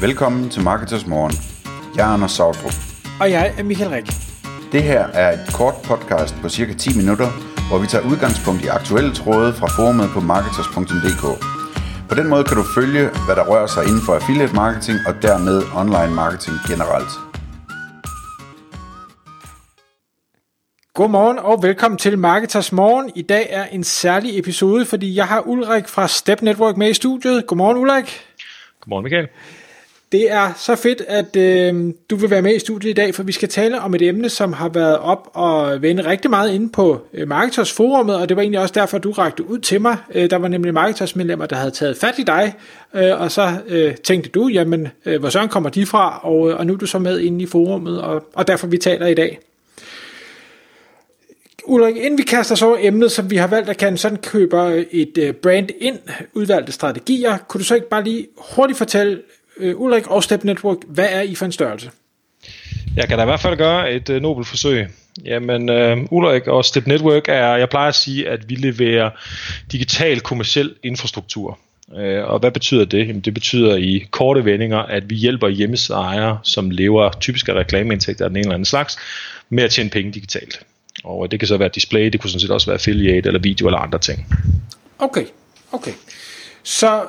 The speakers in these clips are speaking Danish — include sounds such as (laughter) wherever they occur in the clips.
Velkommen til Marketers Morgen. Jeg er Anders Sautrup. Og jeg er Michael Rik. Det her er et kort podcast på cirka 10 minutter, hvor vi tager udgangspunkt i aktuelle tråde fra forumet på marketers.dk. På den måde kan du følge, hvad der rører sig inden for affiliate marketing og dermed online marketing generelt. Godmorgen og velkommen til Marketers Morgen. I dag er en særlig episode, fordi jeg har Ulrik fra Step Network med i studiet. Godmorgen Ulrik. Godmorgen Michael. Det er så fedt, at øh, du vil være med i studiet i dag, for vi skal tale om et emne, som har været op og vende rigtig meget inde på øh, Marketers forummet, og det var egentlig også derfor, du rakte ud til mig. Øh, der var nemlig Marketers medlemmer, der havde taget fat i dig, øh, og så øh, tænkte du, jamen, øh, hvor sådan kommer de fra, og, øh, og nu er du så med inde i forummet, og, og derfor vi taler i dag. Ulrik, inden vi kaster os over emnet, som vi har valgt at kan sådan køber et øh, brand ind, udvalgte strategier, kunne du så ikke bare lige hurtigt fortælle, uh, Ulrik og Step Network, hvad er I for en størrelse? Jeg kan da i hvert fald gøre et uh, nobelt forsøg. Jamen, uh, Ulrik og Step Network er, jeg plejer at sige, at vi leverer digital kommersiel infrastruktur. Uh, og hvad betyder det? Jamen, det betyder i korte vendinger, at vi hjælper hjemmesideejere, som lever typisk af reklameindtægter af den ene eller anden slags, med at tjene penge digitalt. Og det kan så være display, det kunne sådan set også være affiliate eller video eller andre ting. Okay, okay. Så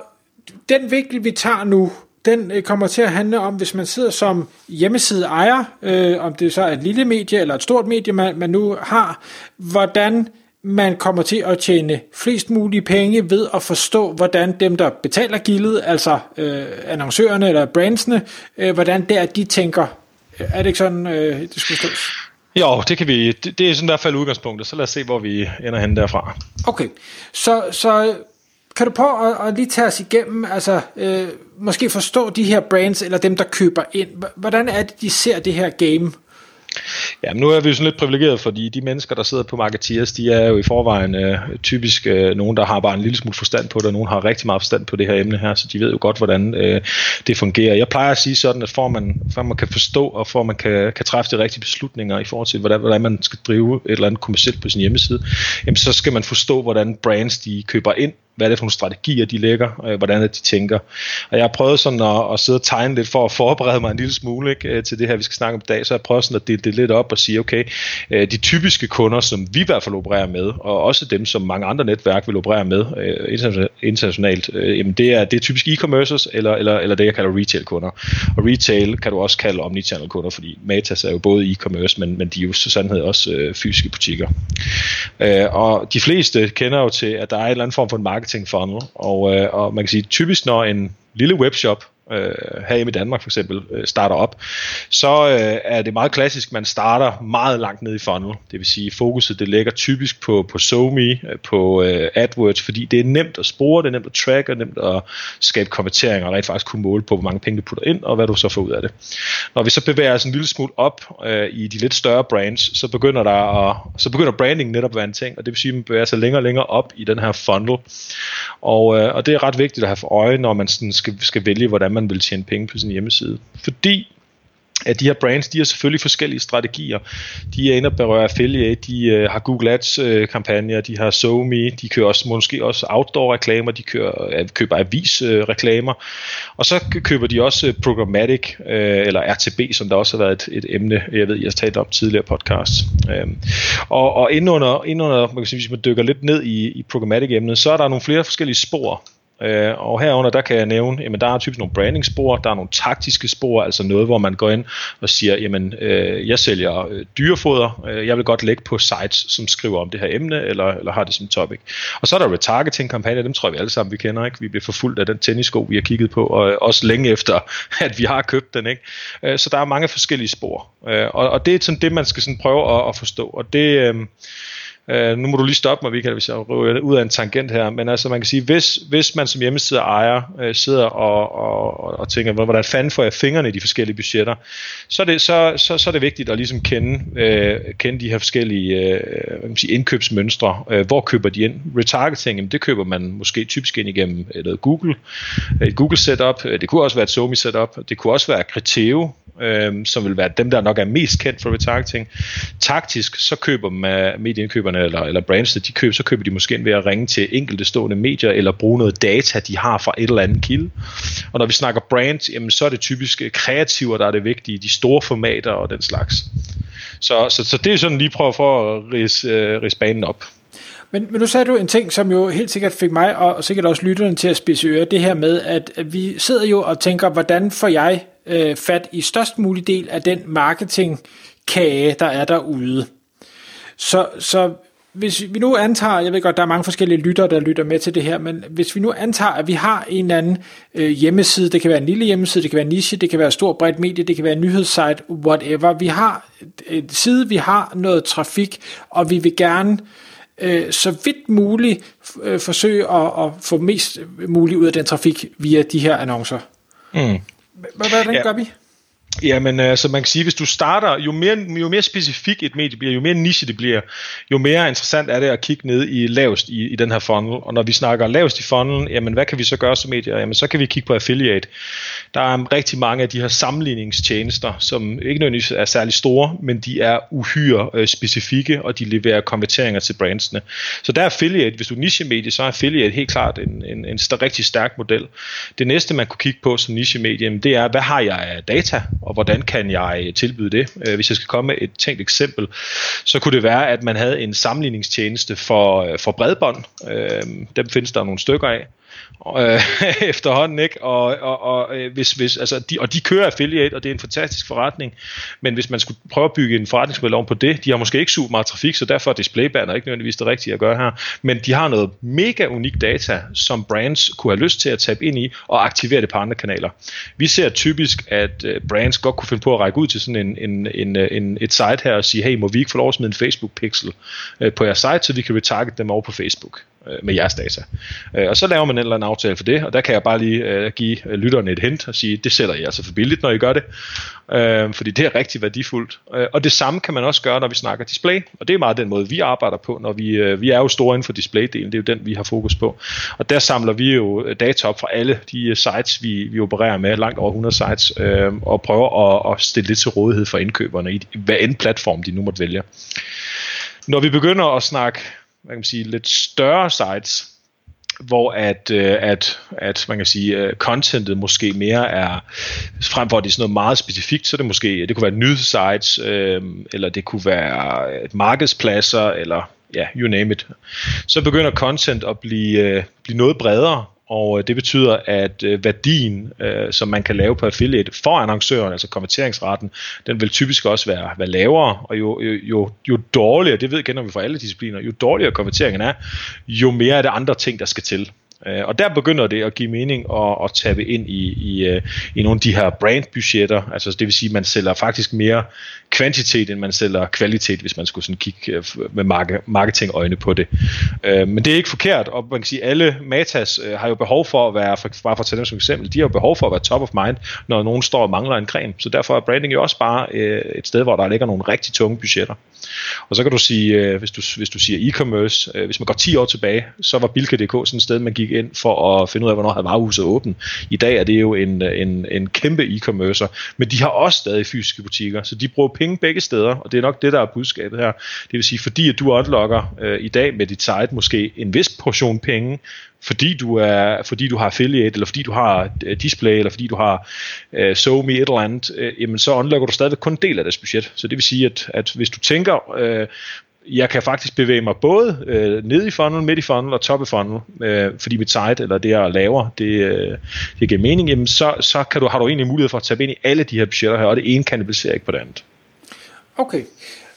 den vinkel, vi tager nu, den øh, kommer til at handle om, hvis man sidder som hjemmeside ejer, øh, om det så er et lille medie eller et stort medie, man, man nu har, hvordan man kommer til at tjene flest mulige penge ved at forstå, hvordan dem, der betaler gildet, altså øh, annoncørerne eller brandsene, øh, hvordan der de tænker. Er det ikke sådan, øh, det skulle stås? Jo, det kan vi. Det, det er sådan i hvert fald udgangspunktet, så lad os se, hvor vi ender hen derfra. Okay, så, så kan du prøve at, at lige tage os igennem, altså øh, måske forstå de her brands, eller dem, der køber ind. Hvordan er det, de ser det her game? Ja, nu er vi jo sådan lidt privilegeret, fordi de mennesker, der sidder på Marketeers, de er jo i forvejen øh, typisk øh, nogen, der har bare en lille smule forstand på det, og nogen har rigtig meget forstand på det her emne her, så de ved jo godt, hvordan øh, det fungerer. Jeg plejer at sige sådan, at for man, for man kan forstå, og for man kan, kan træffe de rigtige beslutninger i forhold til, hvordan, hvordan man skal drive et eller andet kommercielt på sin hjemmeside, jamen så skal man forstå, hvordan brands de køber ind hvad er det for nogle strategier, de lægger, øh, hvordan er de tænker. Og jeg har prøvet sådan at, at sidde og tegne lidt for at forberede mig en lille smule ikke, øh, til det her, vi skal snakke om i dag, så jeg prøver sådan at dele det lidt op og sige, okay, øh, de typiske kunder, som vi i hvert fald opererer med, og også dem, som mange andre netværk vil operere med øh, internationalt, øh, jamen det er, det er typisk e-commerces, eller, eller, eller det, jeg kalder retail-kunder. Og retail kan du også kalde omnichannel-kunder, fordi Matas er jo både e-commerce, men, men de er jo så sandhed også øh, fysiske butikker. Øh, og de fleste kender jo til, at der er en eller anden form for en marketing funnel, og, øh, og man kan sige, typisk når en lille webshop øh, herhjemme i Danmark for eksempel øh, starter op, så øh, er det meget klassisk, man starter meget langt ned i funnel. Det vil sige, fokuset det ligger typisk på, på SoMe, øh, på øh, AdWords, fordi det er nemt at spore, det er nemt at track, og nemt at skabe konverteringer, og rent faktisk kunne måle på, hvor mange penge du putter ind, og hvad du så får ud af det. Når vi så bevæger os en lille smule op øh, i de lidt større brands, så begynder der at, så begynder branding netop at være en ting, og det vil sige, at man bevæger sig længere og længere op i den her funnel. Og, øh, og det er ret vigtigt at have for øje, når man sådan skal, skal vælge, hvordan man man vil tjene penge på sin hjemmeside. Fordi at de her brands, de har selvfølgelig forskellige strategier. De er inde og berører affiliate, de øh, har Google Ads uh, kampagner, de har SoMe, de kører også, måske også outdoor reklamer, de kører, øh, køber avis uh, reklamer, og så køber de også øh, programmatic, øh, eller RTB, som der også har været et, et emne, jeg ved, jeg har talt om tidligere podcast. Øh, og, og indenunder, indenunder man kan sige, hvis man dykker lidt ned i, i programmatic emnet, så er der nogle flere forskellige spor, Øh, og herunder, der kan jeg nævne, jamen der er typisk nogle branding spor, der er nogle taktiske spor, altså noget, hvor man går ind og siger, jamen øh, jeg sælger øh, dyrefoder, øh, jeg vil godt lægge på sites, som skriver om det her emne, eller, eller har det som topic. Og så er der retargeting kampagner, dem tror jeg vi alle sammen, vi kender, ikke? Vi bliver forfulgt af den tennisko, vi har kigget på, og øh, også længe efter, (laughs) at vi har købt den, ikke? Øh, så der er mange forskellige spor, øh, og, og det er sådan det, man skal sådan prøve at, at forstå, og det... Øh, Øh, nu må du lige stoppe mig, Michael, hvis jeg røver ud af en tangent her, men altså man kan sige, hvis, hvis man som hjemmeside ejer øh, sidder og, og, og tænker, hvordan fanden får jeg fingrene i de forskellige budgetter, så er det, så, så, så er det vigtigt at ligesom kende, øh, kende de her forskellige øh, man sige, indkøbsmønstre. Øh, hvor køber de ind? Retargeting, jamen, det køber man måske typisk ind igennem øh, noget Google, øh, et Google setup, øh, det kunne også være et Somi setup, det kunne også være Criteo, øh, som vil være dem, der nok er mest kendt for retargeting. Taktisk, så køber man, medieindkøberne eller, eller brands, de køber, så køber de måske ved at ringe til enkelte stående medier, eller bruge noget data, de har fra et eller andet kilde. Og når vi snakker brand, jamen, så er det typisk øh, kreativer, der er det vigtige, de store formater og den slags. Så, så, så det er sådan lige prøve for at rise, øh, rise banen op. Men, men nu sagde du en ting, som jo helt sikkert fik mig, og, og sikkert også lytterne til at spidse øre, det her med, at vi sidder jo og tænker, hvordan får jeg øh, fat i størst mulig del af den marketingkage, der er derude. Så, så hvis vi nu antager, jeg ved godt, der er mange forskellige lyttere, der lytter med til det her, men hvis vi nu antager, at vi har en eller anden øh, hjemmeside, det kan være en lille hjemmeside, det kan være en niche, det kan være et stort bredt medie, det kan være en nyhedssite, whatever. Vi har en side, vi har noget trafik, og vi vil gerne øh, så vidt muligt øh, forsøge at, at få mest muligt ud af den trafik via de her annoncer. Mm. Hvordan ja. gør vi? Jamen, øh, altså man kan sige, hvis du starter, jo mere, jo mere specifik et medie bliver, jo mere niche det bliver, jo mere interessant er det at kigge ned i lavest i, i den her funnel. Og når vi snakker lavest i funnelen, jamen hvad kan vi så gøre som medier? Jamen så kan vi kigge på affiliate. Der er rigtig mange af de her sammenligningstjenester, som ikke nødvendigvis er særlig store, men de er uhyre øh, specifikke, og de leverer konverteringer til brandsene. Så der er affiliate, hvis du er niche-medie, så er affiliate helt klart en, en, en, en rigtig stærk model. Det næste, man kunne kigge på som niche-medie, det er, hvad har jeg af data? Og hvordan kan jeg tilbyde det? Øh, hvis jeg skal komme med et tænkt eksempel, så kunne det være, at man havde en sammenligningstjeneste for, øh, for bredbånd. Øh, dem findes der nogle stykker af øh, (laughs) efterhånden, ikke? Og, og, og, øh, hvis, hvis, altså, de, og de kører affiliate, og det er en fantastisk forretning, men hvis man skulle prøve at bygge en forretningsmodel om på det, de har måske ikke super meget trafik, så derfor er displaybanner ikke nødvendigvis det rigtige at gøre her, men de har noget mega unik data, som brands kunne have lyst til at tabe ind i, og aktivere det på andre kanaler. Vi ser typisk, at øh, brands godt kunne finde på at række ud til sådan en, en, en, øh, en, et site her og sige, hey, må vi ikke få lov at smide en Facebook-pixel på jeres site, så vi kan retarget dem over på Facebook øh, med jeres data. Øh, og så laver man en eller anden aftale for det, og der kan jeg bare lige øh, give øh, lytterne et hint og sige, det sætter I altså for billigt, når I gør det, øh, fordi det er rigtig værdifuldt. Øh, og det samme kan man også gøre, når vi snakker display, og det er meget den måde, vi arbejder på, når vi, øh, vi er jo store inden for displaydelen, det er jo den, vi har fokus på. Og der samler vi jo øh, data op fra alle de øh, sites, vi, vi opererer med, langt over 100 sites, øh, og prøver at, at stille det til rådighed for indkøberne i hvad end platform de nu måtte vælge. Når vi begynder at snakke hvad kan man sige, lidt større sites, hvor at, øh, at, at man kan sige, øh, contentet måske mere er, frem for at det er sådan noget meget specifikt, så det måske, det kunne være nyhedssites, øh, eller det kunne være øh, markedspladser, eller ja, you name it. Så begynder content at blive, øh, blive noget bredere, og øh, det betyder, at øh, værdien, øh, som man kan lave på affiliate for annoncøren, altså konverteringsraten, den vil typisk også være, være lavere, og jo, jo, jo, jo dårligere, det ved kender vi fra alle discipliner, jo dårligere konverteringen er, jo mere er det andre ting, der skal til. Øh, og der begynder det at give mening at, at tabe ind i, i, øh, i nogle af de her brandbudgetter, altså det vil sige, at man sælger faktisk mere kvantitet, end man sælger kvalitet, hvis man skulle sådan kigge øh, med marketingøjne på det. Øh, men det er ikke forkert, og man kan sige, at alle Matas har jo behov for at være, bare for at tage dem som eksempel, de har jo behov for at være top of mind, når nogen står og mangler en creme. Så derfor er branding jo også bare et sted, hvor der ligger nogle rigtig tunge budgetter. Og så kan du sige, hvis du, hvis du siger e-commerce, hvis man går 10 år tilbage, så var Bilka.dk sådan et sted, man gik ind for at finde ud af, hvornår havde varehuset åben. I dag er det jo en, en, en kæmpe e-commercer, men de har også stadig fysiske butikker, så de bruger penge begge steder, og det er nok det, der er budskabet her. Det vil sige, fordi at du unlocker øh, i dag med dit site måske en vis portion penge, fordi du er fordi du har affiliate eller fordi du har øh, display eller fordi du har øh, SoMe et eller andet, øh, jamen så unlocker du stadigvæk kun en del af deres budget. Så det vil sige at, at hvis du tænker øh, jeg kan faktisk bevæge mig både øh, ned i funnel, midt i funnel og top i funnel, øh, fordi mit site eller det jeg laver, det, øh, det giver mening, jamen så, så kan du, har du egentlig mulighed for at tage ind i alle de her budgetter her, og det ene kanibaliserer ikke på det andet. Okay.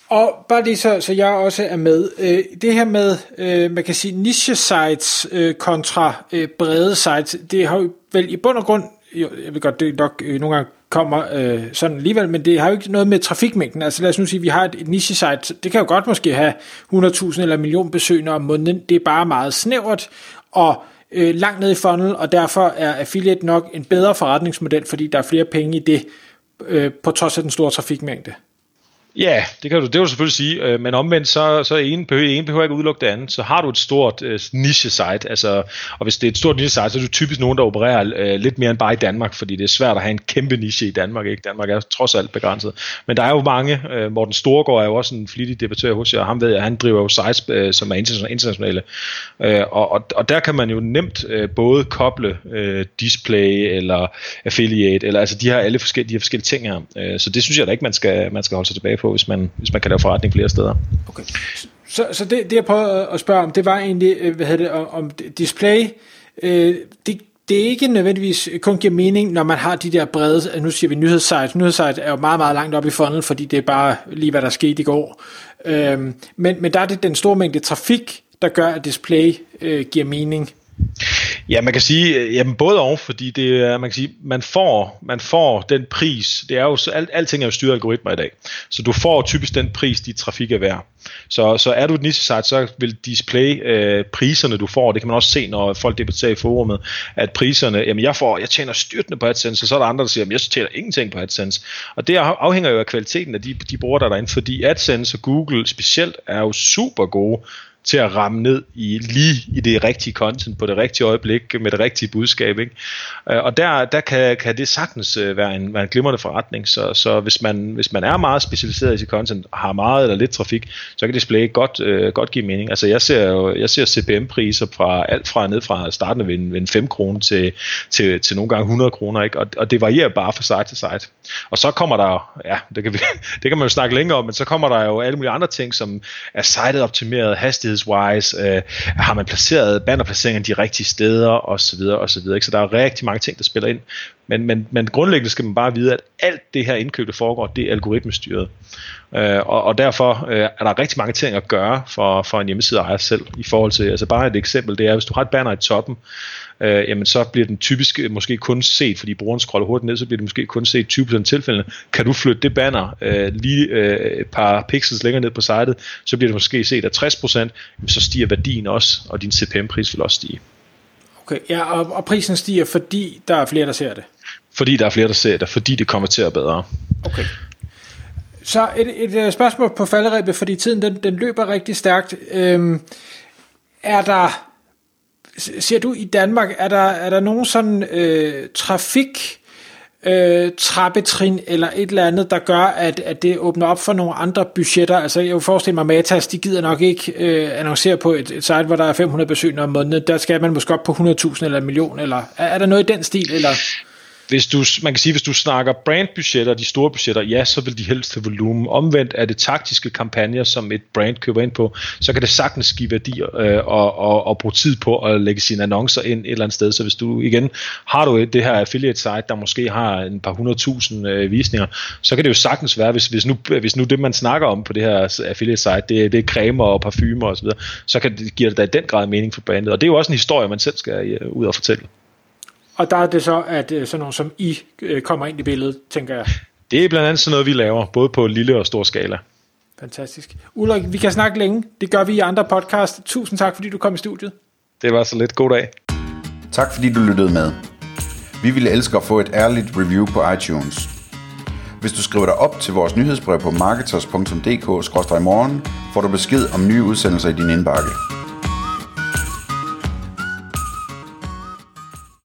Og bare lige så, så jeg også er med. Øh, det her med, øh, man kan sige, niche sites øh, kontra øh, brede sites, det har jo vel i bund og grund, jo, jeg ved godt, det nok øh, nogle gange kommer øh, sådan alligevel, men det har jo ikke noget med trafikmængden. Altså lad os nu sige, at vi har et, et niche-site, det kan jo godt måske have 100.000 eller en million besøgende om måneden, det er bare meget snævert, og øh, langt ned i funnel, og derfor er affiliate nok en bedre forretningsmodel, fordi der er flere penge i det, øh, på trods af den store trafikmængde. Ja, det kan du, det kan du selvfølgelig sige, øh, men omvendt så, så en behøver, en behøver ikke udelukke det andet. Så har du et stort øh, niche-site, altså, og hvis det er et stort niche-site, så er det typisk nogen, der opererer øh, lidt mere end bare i Danmark, fordi det er svært at have en kæmpe niche i Danmark. Ikke? Danmark er trods alt begrænset. Men der er jo mange, øh, Morten Storgård er jo også en flittig debattør hos jer, ham ved jeg, han driver jo sites, øh, som er internationale, øh, og, og, og der kan man jo nemt øh, både koble øh, display eller affiliate, eller altså de har alle forskellige, de her forskellige ting her. Øh, så det synes jeg da ikke, man skal, man skal holde sig tilbage på, hvis man, hvis man kan lave forretning flere steder. Okay. Så, så det, det jeg prøvede at spørge om, det var egentlig, øh, hvad hedder det, om display. Øh, det, det er ikke nødvendigvis kun giver mening, når man har de der brede, nu siger vi nyhedssites. Nyhedssites er jo meget, meget langt op i funnel, fordi det er bare lige, hvad der skete i går. Øhm, men, men der er det den store mængde trafik, der gør, at display øh, giver mening. Ja, man kan sige, øh, jamen både og, fordi det er, man kan sige, man får, man får den pris, det er jo, alt, alting er jo styret algoritmer i dag, så du får typisk den pris, dit trafik er værd. Så, så er du et niche site, så vil display øh, priserne, du får, det kan man også se, når folk debatterer i forumet, at priserne, jamen jeg får, jeg tjener styrtende på AdSense, og så er der andre, der siger, jamen jeg tjener ingenting på AdSense. Og det afhænger jo af kvaliteten af de, de brugere, der er derinde, fordi AdSense og Google specielt er jo super gode til at ramme ned i lige i det rigtige content på det rigtige øjeblik med det rigtige budskab. Ikke? Øh, og der, der kan, kan det sagtens øh, være en, være en glimrende forretning. Så, så hvis, man, hvis man er meget specialiseret i sit content, har meget eller lidt trafik, så kan display godt, øh, godt give mening. Altså jeg ser jo jeg ser CPM-priser fra alt fra ned fra startende ved, ved en 5 kroner til, til, til nogle gange 100 kroner, ikke? Og, og det varierer bare fra site til site. Og så kommer der, ja, det kan, vi, (laughs) det kan man jo snakke længere om, men så kommer der jo alle mulige andre ting, som er site optimeret, hastighed hastighedswise, øh, har man placeret bannerplaceringerne de rigtige steder, osv. osv. Ikke? Så der er rigtig mange ting, der spiller ind. Men, men, men grundlæggende skal man bare vide, at alt det her indkøb, der foregår, det er algoritmestyret. Øh, og, og derfor øh, er der rigtig mange ting at gøre for, for en hjemmeside ejer selv, i forhold til, altså bare et eksempel, det er, hvis du har et banner i toppen, øh, jamen så bliver den typisk øh, måske kun set, fordi brugeren scroller hurtigt ned, så bliver det måske kun set 20% af tilfældene. Kan du flytte det banner øh, lige øh, et par pixels længere ned på sitet, så bliver det måske set af 60%, så stiger værdien også, og din CPM-pris vil også stige. Okay, ja, og, og prisen stiger, fordi der er flere, der ser det? Fordi der er flere, der ser det, fordi det kommer til at bedre. Okay. Så et, et, et spørgsmål på falderæbet, fordi tiden den, den løber rigtig stærkt. Øhm, er der ser du i Danmark, er der, er der nogen sådan øh, trafik øh, trappetrin eller et eller andet, der gør, at, at det åbner op for nogle andre budgetter? Altså jeg vil forestille mig, at Matas, de gider nok ikke øh, annoncere på et, et site, hvor der er 500 besøgende om måneden. Der skal man måske op på 100.000 eller en million, eller er, er der noget i den stil? Eller? Hvis du, man kan sige, hvis du snakker brandbudgetter, de store budgetter, ja, så vil de helst have volumen. Omvendt er det taktiske kampagner, som et brand køber ind på, så kan det sagtens give værdi øh, og, og, og bruge tid på at lægge sine annoncer ind et eller andet sted. Så hvis du igen har du det her affiliate site, der måske har en par hundredtusind øh, visninger, så kan det jo sagtens være, hvis, hvis, nu, hvis nu det, man snakker om på det her affiliate site, det, det er cremer og parfumer osv., så, så kan det, giver det da i den grad mening for brandet. Og det er jo også en historie, man selv skal øh, ud og fortælle. Og der er det så, at øh, sådan nogle som I øh, kommer ind i billedet, tænker jeg. Det er blandt andet sådan noget, vi laver, både på lille og stor skala. Fantastisk. Ulrik, vi kan snakke længe. Det gør vi i andre podcast. Tusind tak, fordi du kom i studiet. Det var så lidt. God dag. Tak fordi du lyttede med. Vi ville elske at få et ærligt review på iTunes. Hvis du skriver dig op til vores nyhedsbrev på marketers.dk-morgen, får du besked om nye udsendelser i din indbakke.